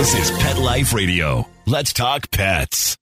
This is Pet Life Radio. Let's talk pets.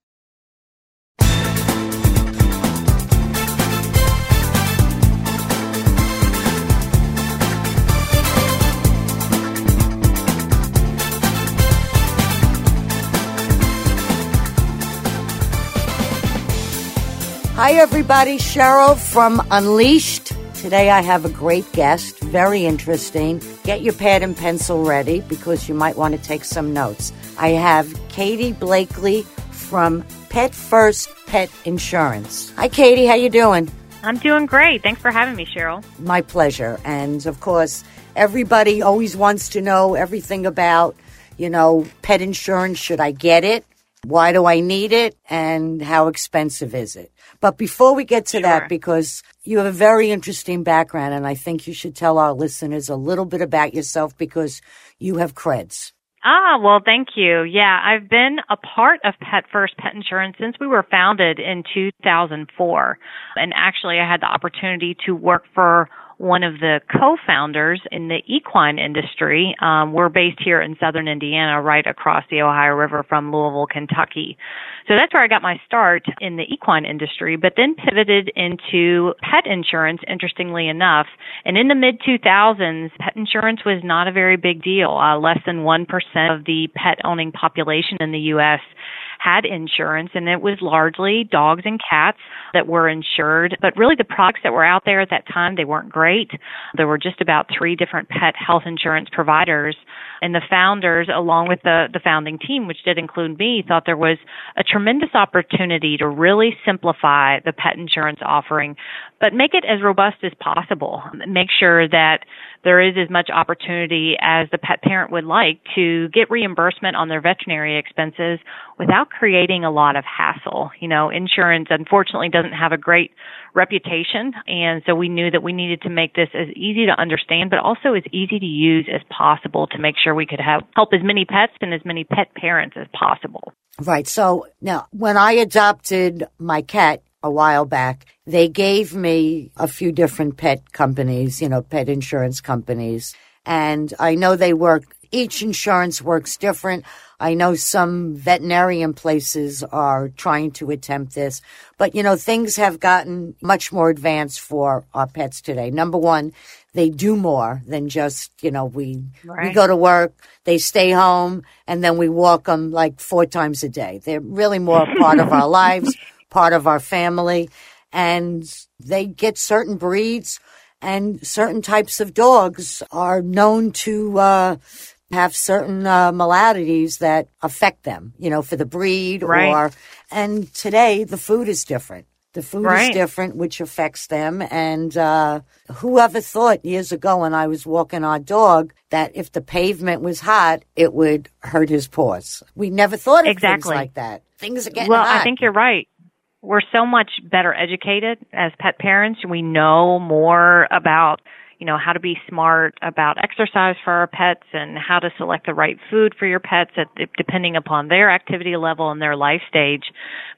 Hi, everybody. Cheryl from Unleashed. Today I have a great guest, very interesting. Get your pad and pencil ready because you might want to take some notes. I have Katie Blakely from Pet First Pet Insurance. Hi, Katie. How you doing? I'm doing great. Thanks for having me, Cheryl. My pleasure. And of course, everybody always wants to know everything about, you know, pet insurance. Should I get it? Why do I need it? And how expensive is it? But before we get to Sure. that, because you have a very interesting background, and I think you should tell our listeners a little bit about yourself because you have creds. Ah, well, thank you. Yeah, I've been a part of Pet First Pet Insurance since we were founded in 2004. And actually, I had the opportunity to work for one of the co-founders in the equine industry. Um, we're based here in southern Indiana, right across the Ohio River from Louisville, Kentucky. So that's where I got my start in the equine industry, but then pivoted into pet insurance, interestingly enough. And in the mid 2000s, pet insurance was not a very big deal. Uh, less than 1% of the pet owning population in the U.S. had insurance, and it was largely dogs and cats that were insured. But really, the products that were out there at that time, they weren't great. There were just about three different pet health insurance providers. And the founders, along with the, the founding team, which did include me, thought there was a tremendous opportunity to really simplify the pet insurance offering, but make it as robust as possible. Make sure that there is as much opportunity as the pet parent would like to get reimbursement on their veterinary expenses without creating a lot of hassle. You know, insurance unfortunately doesn't have a great reputation, and so we knew that we needed to make this as easy to understand, but also as easy to use as possible to make sure we could have help as many pets and as many pet parents as possible. Right. So now, when I adopted my cat a while back, they gave me a few different pet companies, you know, pet insurance companies. And I know they work, each insurance works different. I know some veterinarian places are trying to attempt this, but you know, things have gotten much more advanced for our pets today. Number one, they do more than just, you know, we, we go to work, they stay home, and then we walk them like four times a day. They're really more a part of our lives, part of our family, and they get certain breeds and certain types of dogs are known to, uh, have certain uh, maladies that affect them, you know, for the breed Right. or, and today the food is different. The food is different, which affects them. And uh, whoever thought years ago when I was walking our dog that if the pavement was hot, it would hurt his paws? We never thought of things like that. Things are getting well, hot. I think you're right. We're so much better educated as pet parents. We know more about, you know, how to be smart about exercise for our pets and how to select the right food for your pets at, depending upon their activity level and their life stage.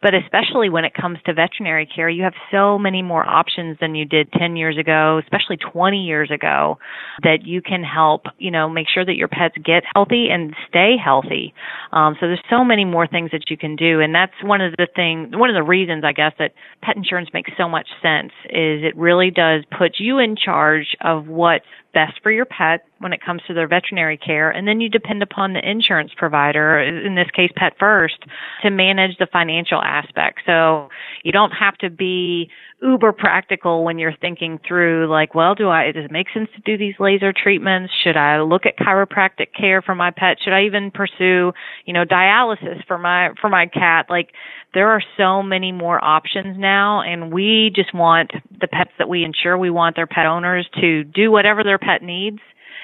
But especially when it comes to veterinary care, you have so many more options than you did 10 years ago, especially 20 years ago, that you can help, you know, make sure that your pets get healthy and stay healthy. Um, so there's so many more things that you can do, and that's one of the thing, one of the reasons I guess that pet insurance makes so much sense is it really does put you in charge of what's best for your pet when it comes to their veterinary care, and then you depend upon the insurance provider, in this case Pet First, to manage the financial aspect. So you don't have to be uber practical when you're thinking through like, well, do I does it make sense to do these laser treatments? Should I look at chiropractic care for my pet? Should I even pursue, you know, dialysis for my for my cat? Like there are so many more options now and we just want the pets that we insure, we want their pet owners to do whatever their pet needs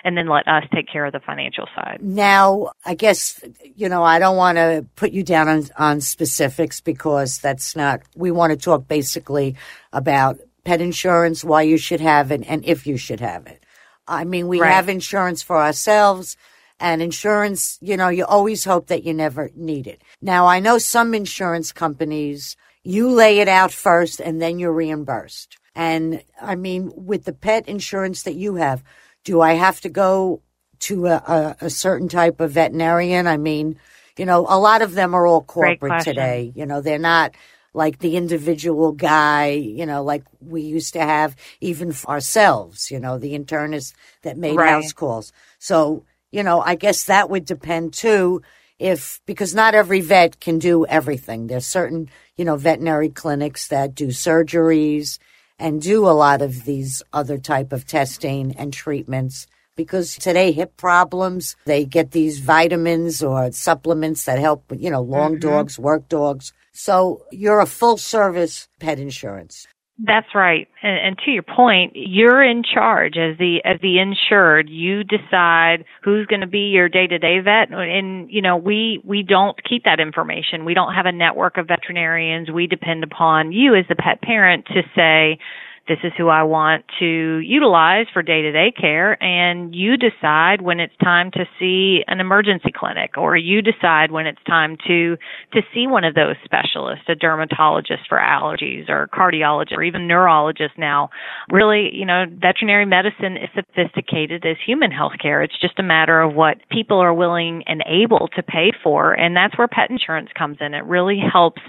and then let us take care of the financial side. Now, I guess, you know, I don't want to put you down on, on specifics because that's not, we want to talk basically about pet insurance, why you should have it, and if you should have it. I mean, we Right. have insurance for ourselves, and insurance, you know, you always hope that you never need it. Now, I know some insurance companies, you lay it out first and then you're reimbursed. And I mean, with the pet insurance that you have, do I have to go to a, a, a certain type of veterinarian? I mean, you know, a lot of them are all corporate today. You know, they're not like the individual guy, you know, like we used to have even ourselves, you know, the internist that made right. house calls. So, you know, I guess that would depend too if because not every vet can do everything. There's certain, you know, veterinary clinics that do surgeries and do a lot of these other type of testing and treatments because today hip problems, they get these vitamins or supplements that help, you know, long mm-hmm. dogs, work dogs. So you're a full service pet insurance. That's right. And, and, to your point, you're in charge as the as the insured. You decide who's going to be your day-to-day vet and you know, we we don't keep that information. We don't have a network of veterinarians. We depend upon you as the pet parent to say this is who I want to utilize for day to day care. And you decide when it's time to see an emergency clinic or you decide when it's time to, to see one of those specialists, a dermatologist for allergies or cardiologist or even neurologist now. Really, you know, veterinary medicine is sophisticated as human health care. It's just a matter of what people are willing and able to pay for. And that's where pet insurance comes in. It really helps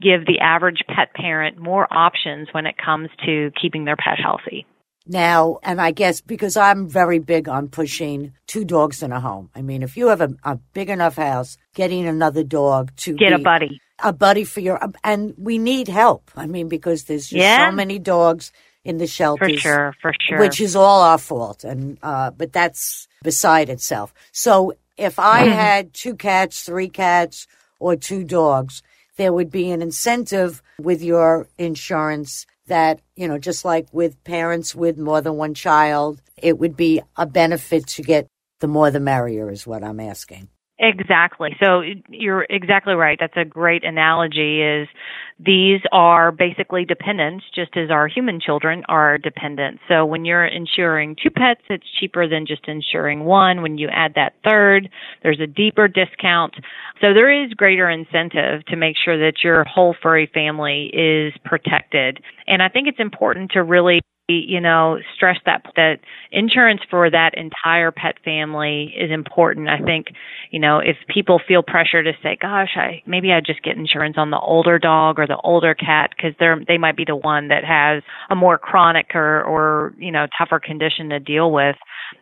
give the average pet parent more options when it comes to keeping their pet healthy. Now, and I guess because I'm very big on pushing two dogs in a home. I mean, if you have a, a big enough house, getting another dog to get a buddy, a buddy for your, and we need help. I mean, because there's just yeah. so many dogs in the shelters. For sure, for sure. Which is all our fault. And, uh, but that's beside itself. So if I had two cats, three cats, or two dogs, there would be an incentive with your insurance that, you know, just like with parents with more than one child, it would be a benefit to get the more the merrier, is what I'm asking. Exactly. So you're exactly right. That's a great analogy is these are basically dependents just as our human children are dependents. So when you're insuring two pets, it's cheaper than just insuring one. When you add that third, there's a deeper discount. So there is greater incentive to make sure that your whole furry family is protected. And I think it's important to really you know, stress that that insurance for that entire pet family is important. I think, you know, if people feel pressure to say, "Gosh, I maybe I just get insurance on the older dog or the older cat because they're they might be the one that has a more chronic or or you know tougher condition to deal with."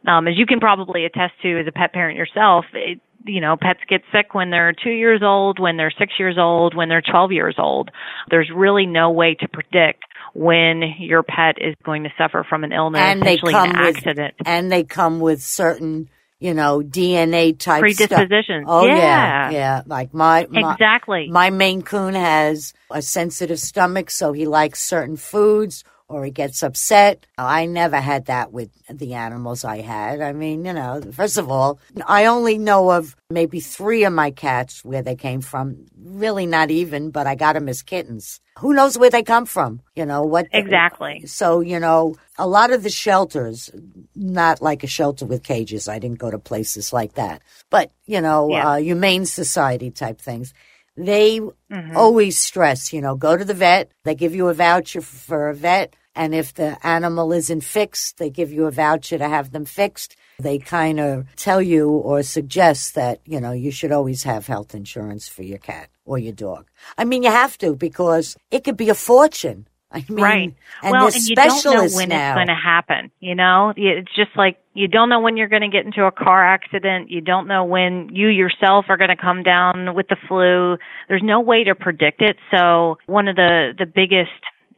Um, as you can probably attest to as a pet parent yourself, it, you know, pets get sick when they're two years old, when they're six years old, when they're 12 years old. There's really no way to predict when your pet is going to suffer from an illness, and they come an accident. With, and they come with certain, you know, DNA type predispositions. Stuff. Oh yeah. yeah, yeah. Like my, my exactly. My Maine Coon has a sensitive stomach, so he likes certain foods or he gets upset. I never had that with the animals I had. I mean, you know, first of all, I only know of maybe three of my cats where they came from. Really not even, but I got them as kittens. Who knows where they come from? You know what? Exactly. So you know, a lot of the shelters, not like a shelter with cages. I didn't go to places like that, but you know, yeah. uh, humane society type things they mm-hmm. always stress, you know, go to the vet. They give you a voucher for a vet. And if the animal isn't fixed, they give you a voucher to have them fixed. They kind of tell you or suggest that, you know, you should always have health insurance for your cat or your dog. I mean, you have to because it could be a fortune. I mean, right. And well, and you don't know when now. it's going to happen. You know, it's just like you don't know when you're going to get into a car accident. You don't know when you yourself are going to come down with the flu. There's no way to predict it. So one of the the biggest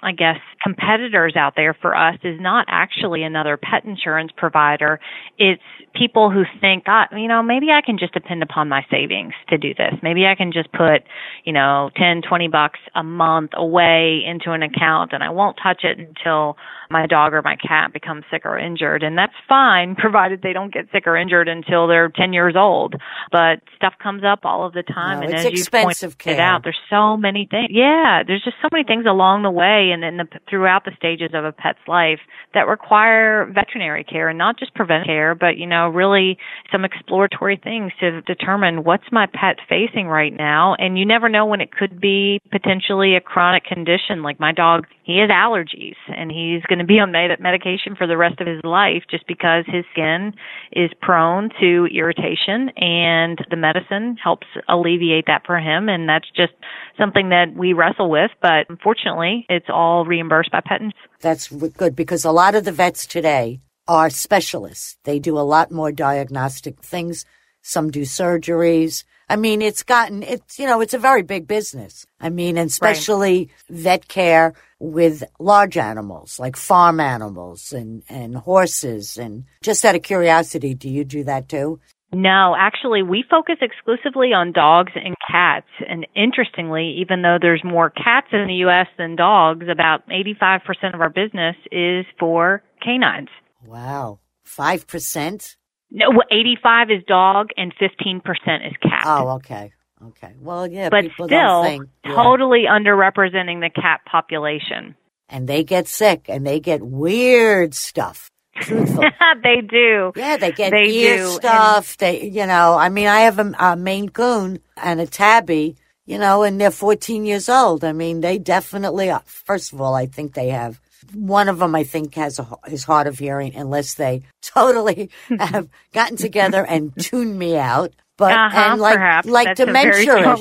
I guess, competitors out there for us is not actually another pet insurance provider. It's people who think, ah, you know, maybe I can just depend upon my savings to do this. Maybe I can just put, you know, ten, twenty bucks a month away into an account and I won't touch it until my dog or my cat becomes sick or injured. And that's fine, provided they don't get sick or injured until they're 10 years old. But stuff comes up all of the time. No, and as you pointed care. out, there's so many things. Yeah, there's just so many things along the way. And in the, throughout the stages of a pet's life that require veterinary care and not just preventive care, but you know, really some exploratory things to determine what's my pet facing right now. And you never know when it could be potentially a chronic condition. Like my dog, he has allergies and he's going to be on med- medication for the rest of his life just because his skin is prone to irritation and the medicine helps alleviate that for him. And that's just something that we wrestle with. But unfortunately, it's all reimbursed by pet. That's good because a lot of the vets today are specialists. They do a lot more diagnostic things. Some do surgeries. I mean, it's gotten, it's, you know, it's a very big business. I mean, and especially right. vet care with large animals, like farm animals and, and horses. And just out of curiosity, do you do that too? No, actually, we focus exclusively on dogs and cats. And interestingly, even though there's more cats in the U.S. than dogs, about 85% of our business is for canines. Wow. 5%? No, 85 is dog and 15% is cat. Oh, okay. Okay. Well, yeah, but still think, yeah. totally underrepresenting the cat population. And they get sick and they get weird stuff. Truthful. they do. Yeah, they get they ear do. stuff. And they, you know, I mean, I have a, a Maine Coon and a Tabby, you know, and they're 14 years old. I mean, they definitely, are. first of all, I think they have one of them, I think, has a, is hard of hearing unless they totally have gotten together and tuned me out. But uh-huh, and like perhaps. like That's dementia,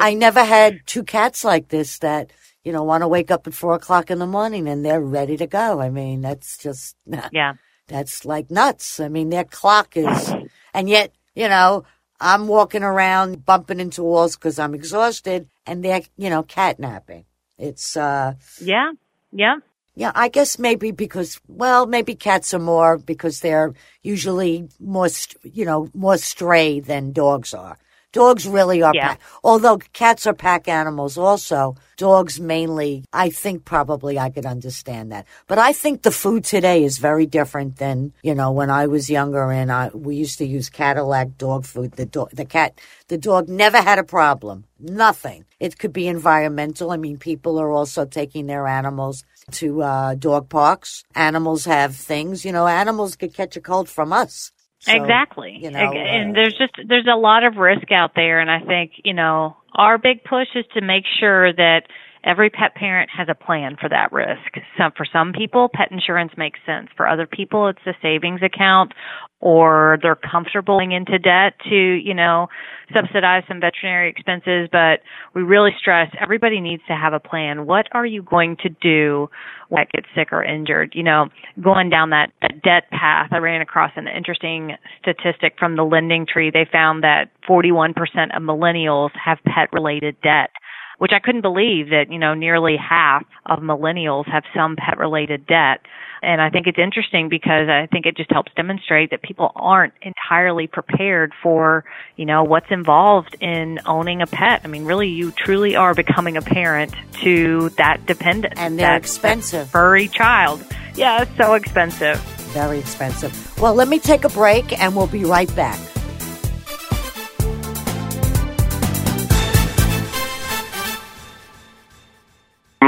I never had two cats like this that you know want to wake up at four o'clock in the morning and they're ready to go. I mean, that's just yeah, that's like nuts. I mean, their clock is, and yet you know I'm walking around bumping into walls because I'm exhausted, and they're you know catnapping. It's uh yeah, yeah. Yeah, I guess maybe because, well, maybe cats are more because they're usually more, you know, more stray than dogs are. Dogs really are yeah. pack. Although cats are pack animals also, dogs mainly, I think probably I could understand that. But I think the food today is very different than, you know, when I was younger and I, we used to use Cadillac dog food. The dog, the cat, the dog never had a problem. Nothing. It could be environmental. I mean, people are also taking their animals to uh, dog parks. Animals have things, you know, animals could catch a cold from us. So, exactly. You know, and uh, there's just there's a lot of risk out there and I think, you know, our big push is to make sure that every pet parent has a plan for that risk. For some people, pet insurance makes sense. For other people, it's a savings account or they're comfortable going into debt to, you know, subsidize some veterinary expenses, but we really stress everybody needs to have a plan. What are you going to do when it gets sick or injured? You know, going down that, that debt path, I ran across an interesting statistic from the LendingTree. They found that 41% of millennials have pet related debt which I couldn't believe that, you know, nearly half of millennials have some pet related debt. And I think it's interesting because I think it just helps demonstrate that people aren't entirely prepared for, you know, what's involved in owning a pet. I mean, really, you truly are becoming a parent to that dependent. And they're that, expensive. That furry child. Yeah, it's so expensive. Very expensive. Well, let me take a break and we'll be right back.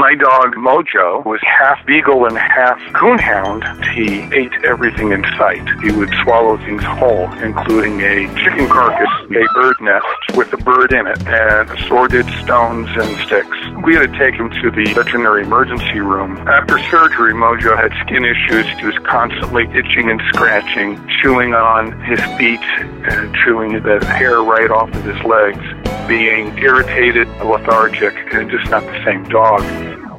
My dog Mojo was half beagle and half coonhound. He ate everything in sight. He would swallow things whole, including a chicken carcass, a bird nest with a bird in it, and assorted stones and sticks. We had to take him to the veterinary emergency room. After surgery, Mojo had skin issues. He was constantly itching and scratching, chewing on his feet, and chewing the hair right off of his legs, being irritated, lethargic, and just not the same dog.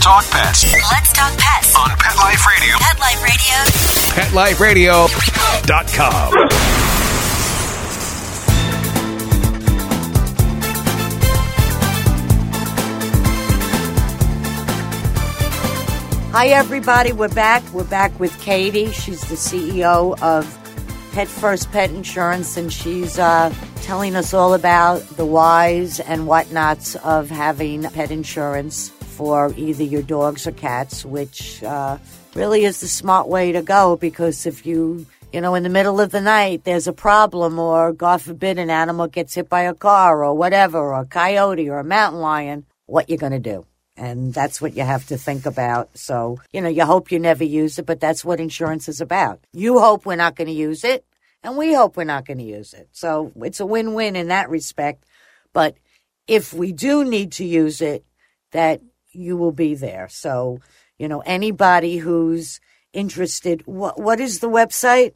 Talk Pets. Let's Talk Pets. On Pet Life Radio. Pet Life Radio. PetLifeRadio.com. Hi, everybody. We're back. We're back with Katie. She's the CEO of Pet First Pet Insurance, and she's uh, telling us all about the whys and whatnots of having pet insurance for either your dogs or cats, which uh, really is the smart way to go because if you you know, in the middle of the night, there's a problem, or God forbid, an animal gets hit by a car, or whatever, or a coyote, or a mountain lion, what you're going to do? And that's what you have to think about. So, you know, you hope you never use it, but that's what insurance is about. You hope we're not going to use it, and we hope we're not going to use it. So it's a win win in that respect. But if we do need to use it, that you will be there. So, you know, anybody who's interested, what, what is the website?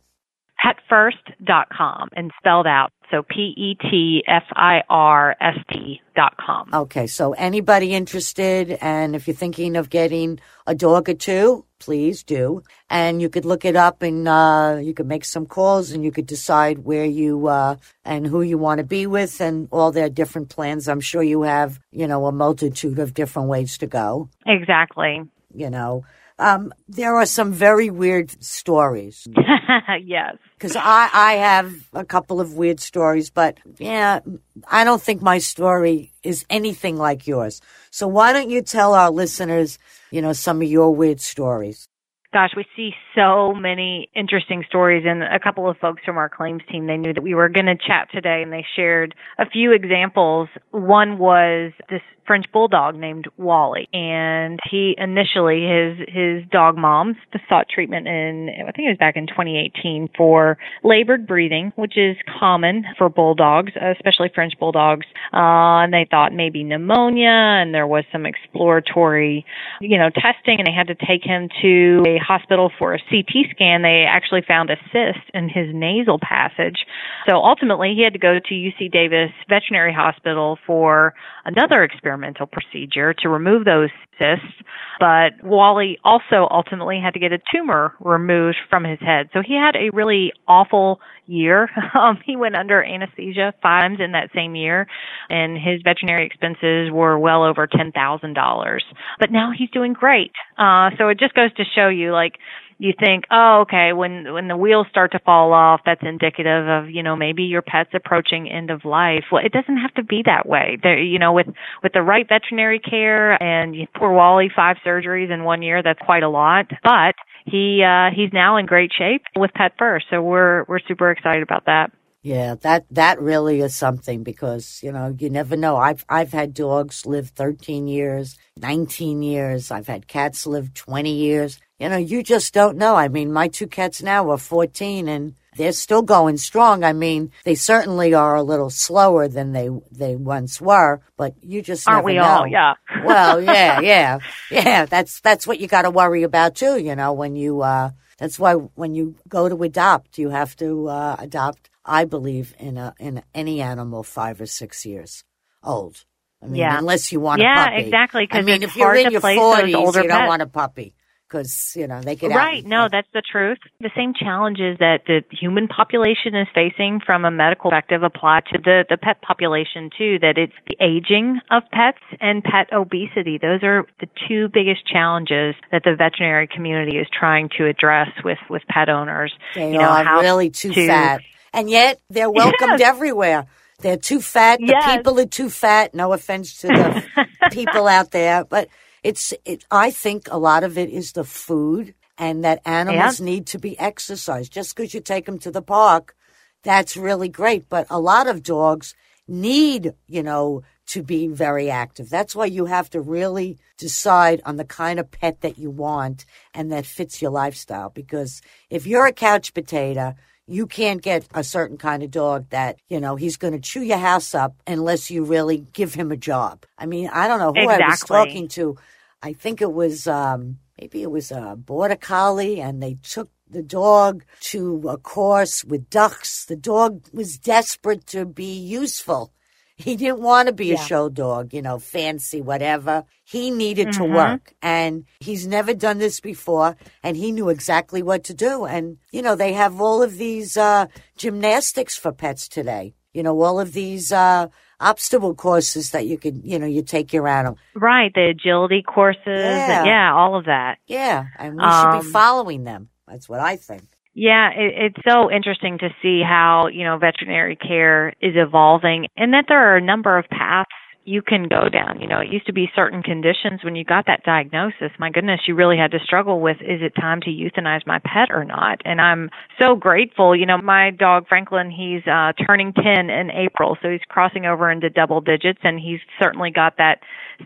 petfirst.com and spelled out. So P E T F I R S T dot com. Okay, so anybody interested, and if you're thinking of getting a dog or two, please do. And you could look it up and uh, you could make some calls and you could decide where you uh, and who you want to be with and all their different plans. I'm sure you have, you know, a multitude of different ways to go. Exactly. You know, um, there are some very weird stories. yes. Because I, I have a couple of weird stories, but yeah, I don't think my story is anything like yours. So why don't you tell our listeners, you know, some of your weird stories? gosh, we see so many interesting stories. And a couple of folks from our claims team, they knew that we were going to chat today and they shared a few examples. One was this French bulldog named Wally. And he initially, his, his dog mom sought treatment in, I think it was back in 2018 for labored breathing, which is common for bulldogs, especially French bulldogs. Uh, and they thought maybe pneumonia and there was some exploratory, you know, testing and they had to take him to a hospital for a CT scan, they actually found a cyst in his nasal passage. So ultimately, he had to go to UC Davis Veterinary Hospital for another experimental procedure to remove those cysts. But Wally also ultimately had to get a tumor removed from his head. So he had a really awful year. Um, he went under anesthesia five times in that same year, and his veterinary expenses were well over ten thousand dollars. But now he's doing great. Uh, so it just goes to show you, like, you think, oh, okay, when when the wheels start to fall off, that's indicative of you know maybe your pet's approaching end of life. Well, it doesn't have to be that way. There, you know, with with the right veterinary care and poor Wally, five surgeries in one year, that's quite a lot. But he uh, he's now in great shape with Pet First, so we're we're super excited about that. Yeah, that that really is something because you know you never know. I've I've had dogs live 13 years, 19 years. I've had cats live 20 years. You know, you just don't know. I mean, my two cats now are 14 and they're still going strong. I mean, they certainly are a little slower than they they once were, but you just aren't we know. all? Yeah. well, yeah, yeah, yeah. That's that's what you got to worry about too. You know, when you uh, that's why when you go to adopt, you have to uh, adopt I believe in a in any animal five or six years old. I mean, yeah. unless you want yeah, a puppy. Yeah, exactly. I mean, if you're in your forties, you don't pets. want a puppy because you know they could. Right. No, that's the truth. The same challenges that the human population is facing from a medical perspective apply to the the pet population too. That it's the aging of pets and pet obesity. Those are the two biggest challenges that the veterinary community is trying to address with with pet owners. They you know, are really too to, fat and yet they're welcomed yes. everywhere. They're too fat. The yes. people are too fat. No offense to the people out there, but it's. It, I think a lot of it is the food, and that animals yeah. need to be exercised. Just because you take them to the park, that's really great. But a lot of dogs need, you know, to be very active. That's why you have to really decide on the kind of pet that you want and that fits your lifestyle. Because if you're a couch potato you can't get a certain kind of dog that, you know, he's going to chew your house up unless you really give him a job. I mean, I don't know who exactly. I was talking to. I think it was, um, maybe it was a border collie and they took the dog to a course with ducks. The dog was desperate to be useful. He didn't want to be yeah. a show dog, you know, fancy, whatever. He needed mm-hmm. to work and he's never done this before and he knew exactly what to do. And, you know, they have all of these, uh, gymnastics for pets today. You know, all of these, uh, obstacle courses that you could, you know, you take your animal. Right, the agility courses, Yeah. and yeah, all of that. Yeah, and we should Um, be following them. That's what I think. Yeah, it, it's so interesting to see how, you know, veterinary care is evolving and that there are a number of paths you can go down. You know, it used to be certain conditions when you got that diagnosis. My goodness, you really had to struggle with is it time to euthanize my pet or not? And I'm so grateful. You know, my dog Franklin, he's uh turning 10 in April, so he's crossing over into double digits and he's certainly got that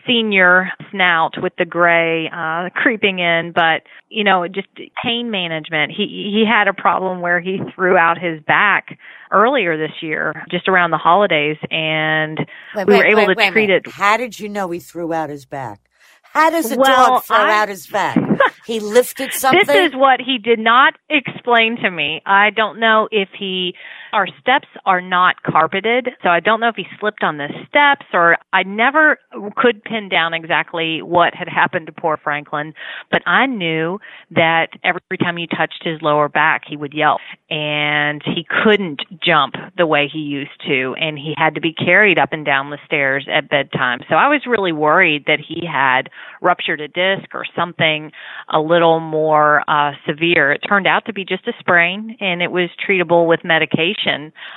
senior snout with the gray uh creeping in, but you know, just pain management. He he had a problem where he threw out his back earlier this year, just around the holidays, and Wait, we wait, were able wait, to treat it. How did you know he threw out his back? How does a Well, dog throw I- out his back? he lifted something. This is what he did not explain to me. I don't know if he our steps are not carpeted, so I don't know if he slipped on the steps or I never could pin down exactly what had happened to poor Franklin, but I knew that every time you touched his lower back, he would yelp and he couldn't jump the way he used to and he had to be carried up and down the stairs at bedtime. So I was really worried that he had ruptured a disc or something a little more uh severe. It turned out to be just a sprain and it was treatable with medication.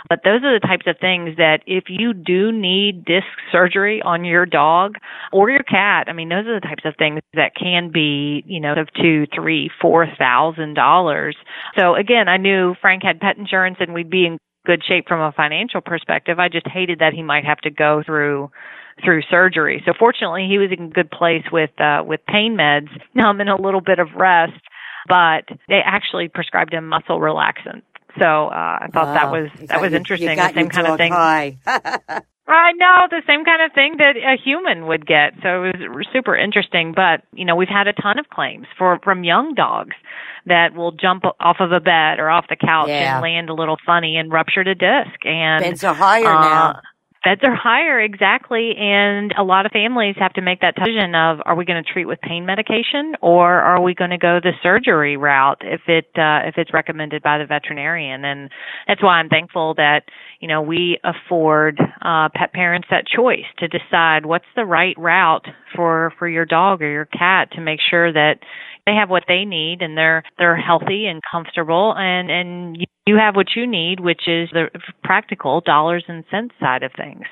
But those are the types of things that if you do need disc surgery on your dog or your cat, I mean those are the types of things that can be, you know, of two, three, four thousand dollars. So again, I knew Frank had pet insurance and we'd be in good shape from a financial perspective. I just hated that he might have to go through through surgery. So fortunately, he was in good place with uh, with pain meds. Now I'm in a little bit of rest, but they actually prescribed him muscle relaxant. So uh, I thought that was that was interesting. You the same kind of thing. I know the same kind of thing that a human would get. So it was super interesting. But you know, we've had a ton of claims for from young dogs that will jump off of a bed or off the couch Yeah. and land a little funny and ruptured a disc. And Beds are higher uh, now. Beds are higher, exactly. And a lot of families have to make that decision of are we going to treat with pain medication or are we going to go the surgery route if it uh, if it's recommended by the veterinarian? And that's why I'm thankful that you know we afford uh, pet parents that choice to decide what's the right route for for your dog or your cat to make sure that they have what they need and they're they're healthy and comfortable and and you, you have what you need which is the practical dollars and cents side of things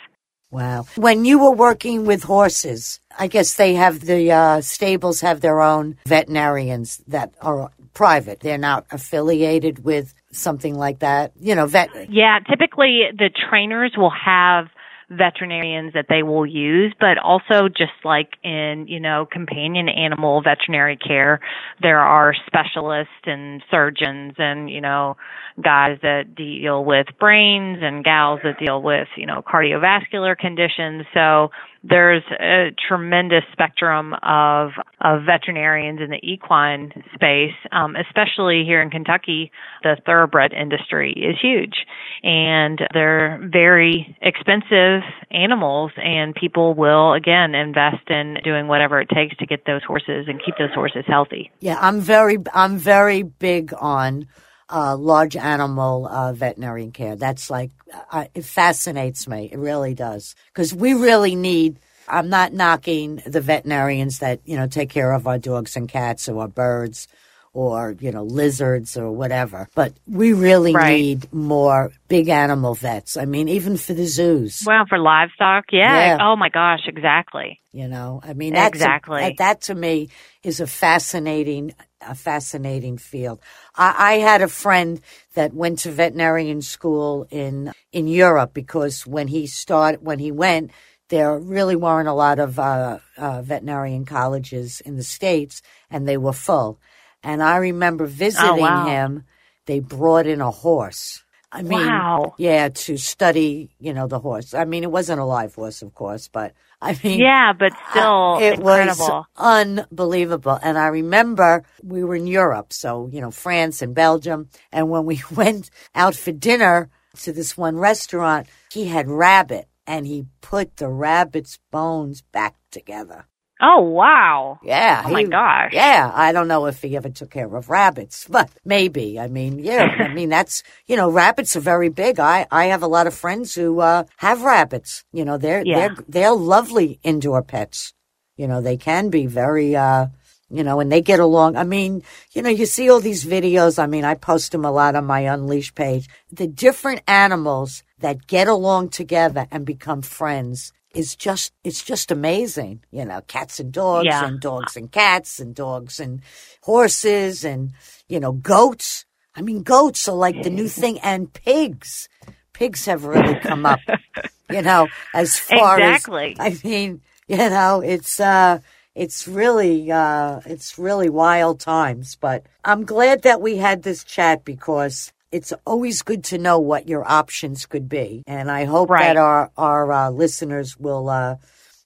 Wow. When you were working with horses, I guess they have the uh, stables have their own veterinarians that are private. They're not affiliated with something like that. You know, vet. yeah typically the trainers will have veterinarians that they will use, but also just like in, you know, companion animal veterinary care, there are specialists and surgeons and, you know, guys that deal with brains and gals that deal with, you know, cardiovascular conditions. So there's a tremendous spectrum of, of veterinarians in the equine space, um, especially here in Kentucky. The thoroughbred industry is huge and they're very expensive animals and people will again invest in doing whatever it takes to get those horses and keep those horses healthy. Yeah, I'm very, I'm very big on uh, large animal uh, veterinarian care. That's like, uh, it fascinates me. It really does. Because we really need, I'm not knocking the veterinarians that, you know, take care of our dogs and cats or our birds or, you know, lizards or whatever. But we really Right. need more big animal vets. I mean, even for the zoos. Well, for livestock, yeah. Yeah. Oh my gosh, exactly. You know, I mean, that's a- Exactly. that, that to me is a fascinating, a fascinating field. I, I had a friend that went to veterinarian school in in Europe because when he started, when he went, there really weren't a lot of uh, uh, veterinarian colleges in the states, and they were full. And I remember visiting Oh, wow. him. They brought in a horse. I mean, Wow. yeah, to study, you know, the horse. I mean, it wasn't a live horse, of course, but I mean, Yeah, but still uh, it incredible. was unbelievable. And I remember we were in Europe, so, you know, France and Belgium. And when we went out for dinner to this one restaurant, he had rabbit and he put the rabbit's bones back together. Oh wow! Yeah. Oh my gosh! Yeah, I don't know if he ever took care of rabbits, but maybe. I mean, yeah, I mean that's you know, rabbits are very big. I I have a lot of friends who uh, have rabbits. You know, they're Yeah. they're they're lovely indoor pets. You know, they can be very. uh you know, and they get along. I mean, you know, you see all these videos. I mean, I post them a lot on my Unleash page. The different animals that get along together and become friends is just, it's just amazing. You know, cats and dogs Yeah. and dogs and cats and dogs and horses and, you know, goats. I mean, goats are like the new thing and pigs. Pigs have really come up, you know, as far Exactly. as, I mean, you know, it's, uh, it's really uh it's really wild times but i'm glad that we had this chat because it's always good to know what your options could be. And i hope Right. that our our uh, listeners will uh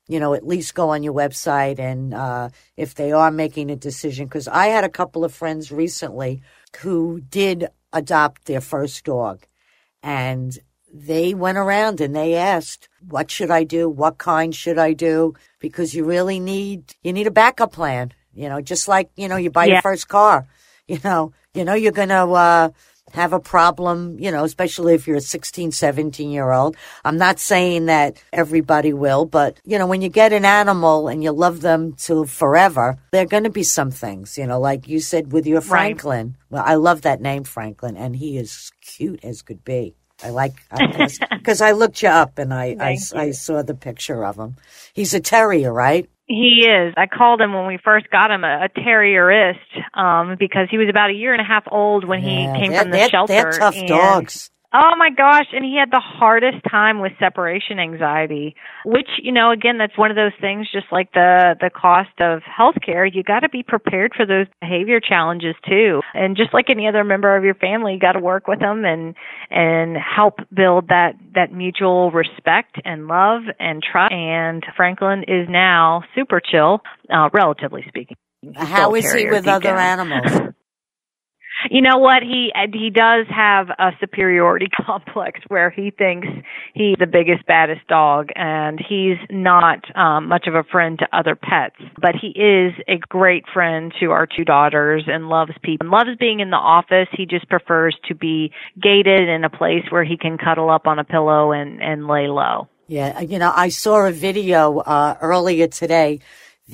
you know at least go on your website and uh if they are making a decision. Because i had a couple of friends recently who did adopt their first dog. And they went around and they asked what should i do? What kind should i do? Because you really need you need a backup plan you know just like you know you buy Yeah. your first car you know you know you're gonna uh have a problem you know especially if you're a 16 17 year old i'm not saying that everybody will but you know when you get an animal and you love them to forever there are going to be some things you know like you said with your Right. franklin well i love that name franklin and he is cute as could be I like because I looked you up and I I, I saw the picture of him. He's a terrier, right? He is. I called him when we first got him a, a terrierist um, because he was about a year and a half old when Yeah, he came from the shelter. They're tough dogs. Oh my gosh, and he had the hardest time with separation anxiety, which, you know, again, that's one of those things just like the the cost of healthcare, you got to be prepared for those behavior challenges too. And just like any other member of your family, you got to work with them and and help build that that mutual respect and love and trust. And Franklin is now super chill, uh, relatively speaking. How is he with other animals? You know what? He he does have a superiority complex where he thinks he's the biggest, baddest dog, and he's not um, much of a friend to other pets. But he is a great friend to our two daughters and loves people. And Loves being in the office. He just prefers to be gated in a place where he can cuddle up on a pillow and and lay low. Yeah, you know, I saw a video uh, earlier today.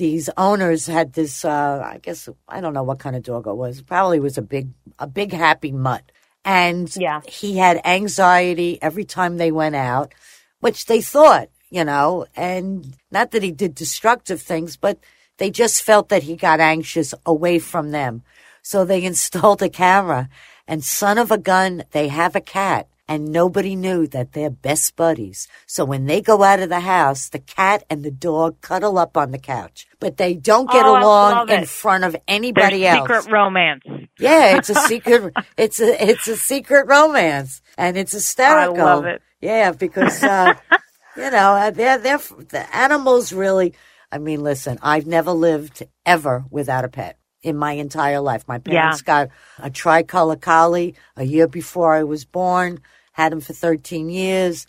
These owners had this. Uh, I guess I don't know what kind of dog it was. Probably was a big, a big happy mutt, and Yeah. he had anxiety every time they went out, which they thought, you know, and not that he did destructive things, but they just felt that he got anxious away from them. So they installed a camera, and son of a gun, they have a cat. And nobody knew that they're best buddies. So when they go out of the house, the cat and the dog cuddle up on the couch. But they don't get Oh, along in front of anybody else. secret romance. Yeah, it's a secret. it's a it's a secret romance, and it's hysterical. I love it. Yeah, because uh, you know uh, they're they're the animals really. I mean, listen, I've never lived ever without a pet in my entire life. My parents got a tricolor collie a year before I was born. Had him for thirteen years.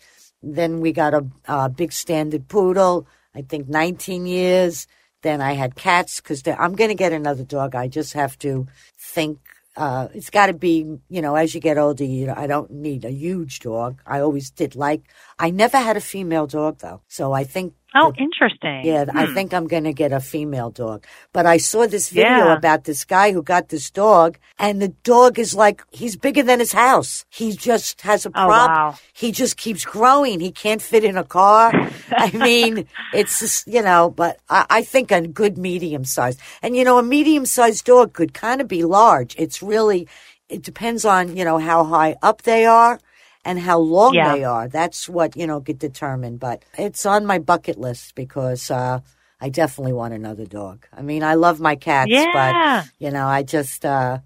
Then we got a, a big standard poodle. I think nineteen years. Then I had cats because I'm going to get another dog. I just have to think. Uh, it's got to be, you know, as you get older, you know, I don't need a huge dog. I always did like, I never had a female dog though. So I think Oh, interesting. yeah, I Hmm. think I'm going to get a female dog. But I saw this video Yeah. about this guy who got this dog, and the dog is like, he's bigger than his house. He just has a Oh, problem. wow. He just keeps growing. He can't fit in a car. I mean, it's just, you know, but I, I think a good medium size. And, you know, a medium sized dog could kind of be large. It's really, it depends on, you know, how high up they are and how long Yeah. they are. That's what, you know, get determined. But it's on my bucket list because uh, I definitely want another dog. I mean, I love my cats, Yeah. but, you know, I just, uh,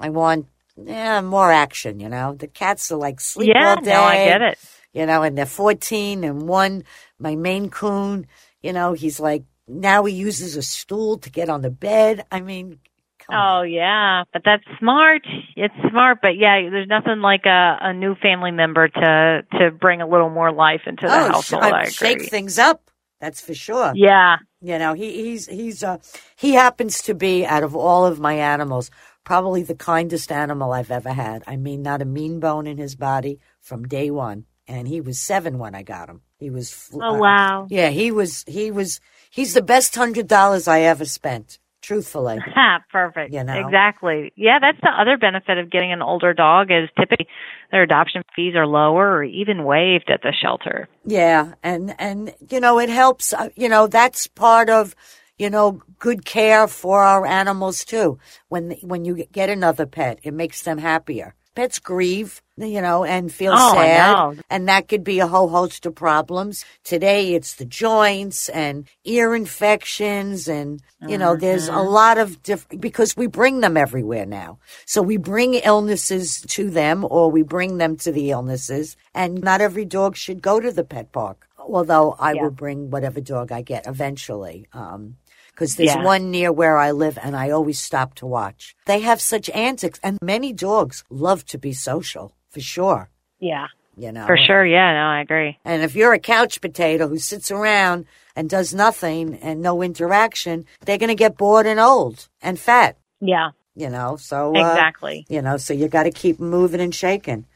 I want yeah, more action, you know. The cats are like sleep yeah, all day. no, I get it. You know, and they're 14 and one, my Maine Coon, you know, he's like, now he uses a stool to get on the bed. I mean, come on. Oh yeah, but that's smart. It's smart, but yeah, there's nothing like a, a new family member to to bring a little more life into the Oh, household. I I agree. shake things up. That's for sure. Yeah. You know, he, he's he's uh he happens to be out of all of my animals probably the kindest animal I've ever had. I mean, not a mean bone in his body from day one. And he was seven when I got him. He was. fl- Oh uh, wow. yeah, he was. He was. He's the best hundred dollars I ever spent. Truthfully. Perfect. You know? Exactly. Yeah, that's the other benefit of getting an older dog is typically their adoption fees are lower or even waived at the shelter. Yeah, and and you know it helps. uh, You know that's part of you know good care for our animals too. When when you get another pet, it makes them happier. Pets grieve, you know, and feel Oh, sad, and that could be a whole host of problems. Today, it's the joints and ear infections, and you know, there's a lot of different because we bring them everywhere now. So we bring illnesses to them, or we bring them to the illnesses, and not every dog should go to the pet park. Although I will bring whatever dog I get eventually. Um, because there's Yeah. one near where I live and I always stop to watch. They have such antics and many dogs love to be social, for sure, Yeah. you know. For sure. Yeah, no, I agree. And if you're a couch potato who sits around and does nothing and no interaction, they're going to get bored and old and fat, Yeah. you know. So, uh, Exactly. you know, so you got to keep moving and shaking.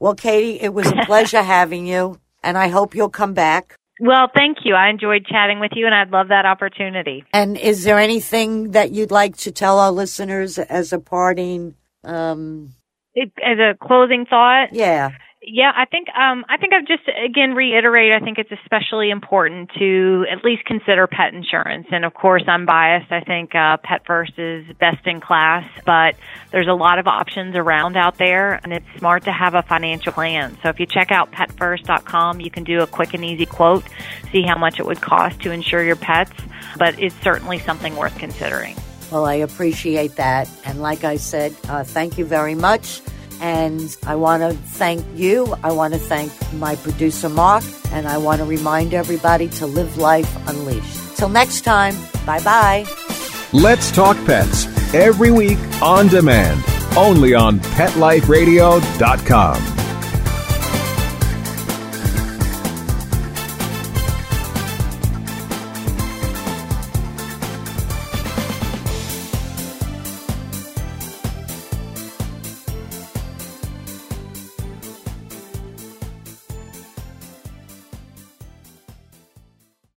Well, Katie, it was a pleasure having you and I hope you'll come back. Well, thank you. I enjoyed chatting with you and I'd love that opportunity. And is there anything that you'd like to tell our listeners as a parting? Um, It, as a closing thought, yeah, Yeah, I think um I think I've just again reiterate I think it's especially important to at least consider pet insurance. And of course I'm biased. I think uh Pet First is best in class, but there's a lot of options around out there and it's smart to have a financial plan. So if you check out petfirst.com, you can do a quick and easy quote, see how much it would cost to insure your pets, but it's certainly something worth considering. well, I appreciate that. And like I said, uh, thank you very much. And I want to thank you. I want to thank my producer, Mark. And I want to remind everybody to live life unleashed. Till next time, bye bye. Let's Talk Pets every week on demand, only on PetLifeRadio.com.